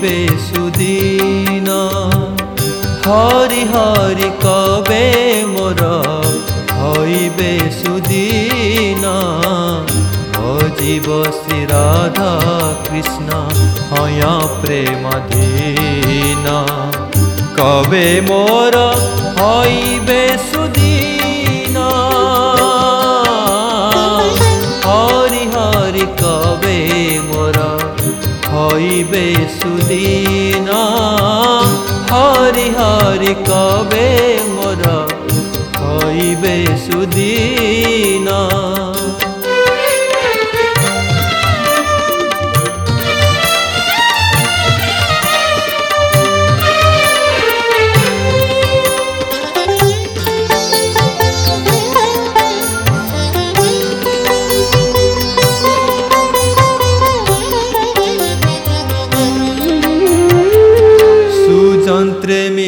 बेसुदीना। हरि हरि कबे मोर हई बेसुदीना। जीव श्री राधा कृष्ण, हया प्रेम धीना कबे मोर हई बेसु सुदीना हरि हरि कबे मोर के सुदीना।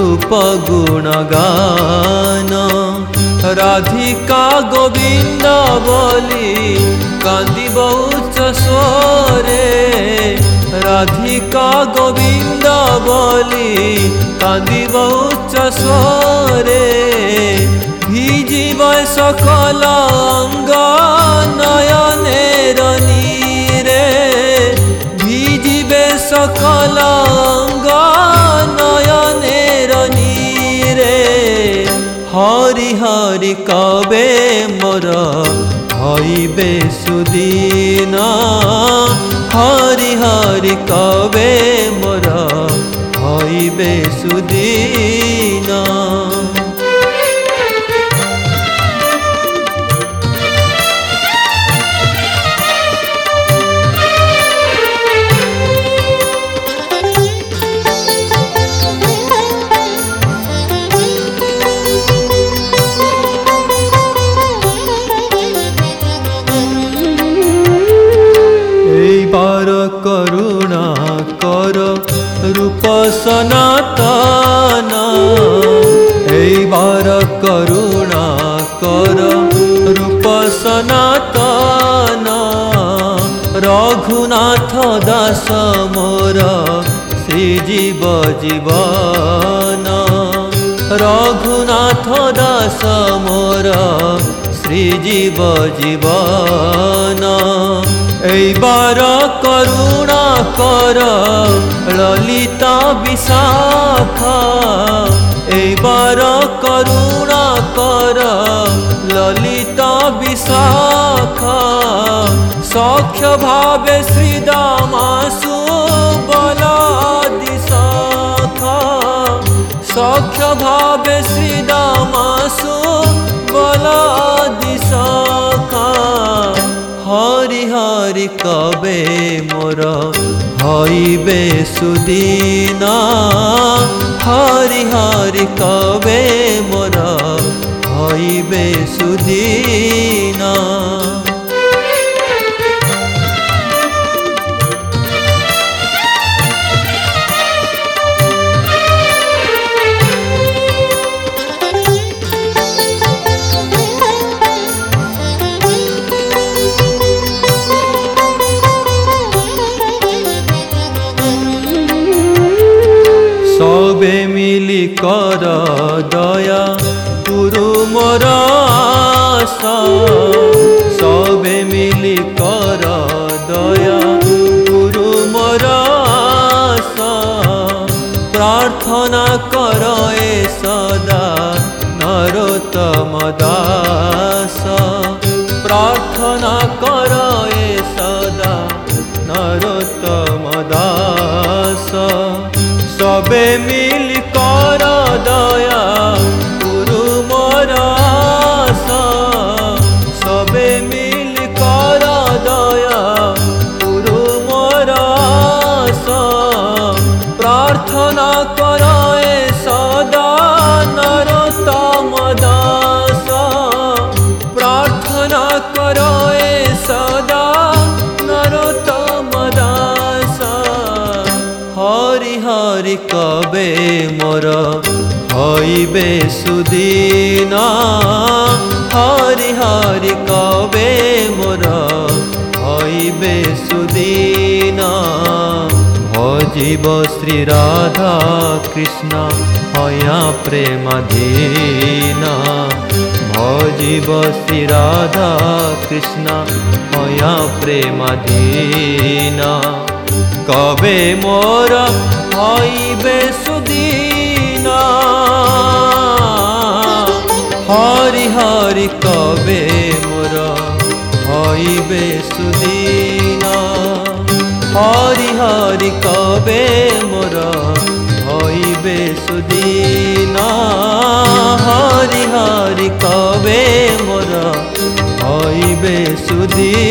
ूपगुणगन राधिका गोविन्दली कदि बहु च स्वोविन्दली कदि बहु च सकल अङ्गा হরি হরি কবে মোর হইবে সুদিন হরি হরি কবে মোর হইবে সুদিন सनातन। कर रूप सनातन। रघुनाथ दास मोर सि जीव जीवन। रघुनाथ दास मोर মোর শ্রীজীব জীবন এইবার করুণা কর ললিতা বিশাখা এইবার করুণা কর ললিতা বিশাখা সখ্য ভাবে শ্রীদামাসু বলা দিশাখা সখ্য ভাবে শ্রীদামাসু दिशाखा हरि हरि कबे मोर हईबे सुदीना हरि कबे मोर हईबे सुदीना কর দয়া গুরু মোর আশা সবে মিলি কর দয়া গুরু মোর আশা প্রার্থনা কর এ সদা নরোত্তম দাস প্রার্থনা কর এ সদা নরোত্তম দাস সবে মিল सदा नर तमद प्रार्थना करो सदा नरतमदास हरिहरि कवे मोर हैवेदीना हरिहरि कवे मोर सुदीना जीव श्रीराधा कृष्ण अया प्रेमधीना भीव श्रीराधा कृष्ण अया प्रेमधीना कवे मोर भयवे सुदीना हरि हरि कवे मोर भय सुदीना হরি হরি কবে মোর হইবে সুদিন হরি হরি কবে মোর হইবে সুদিন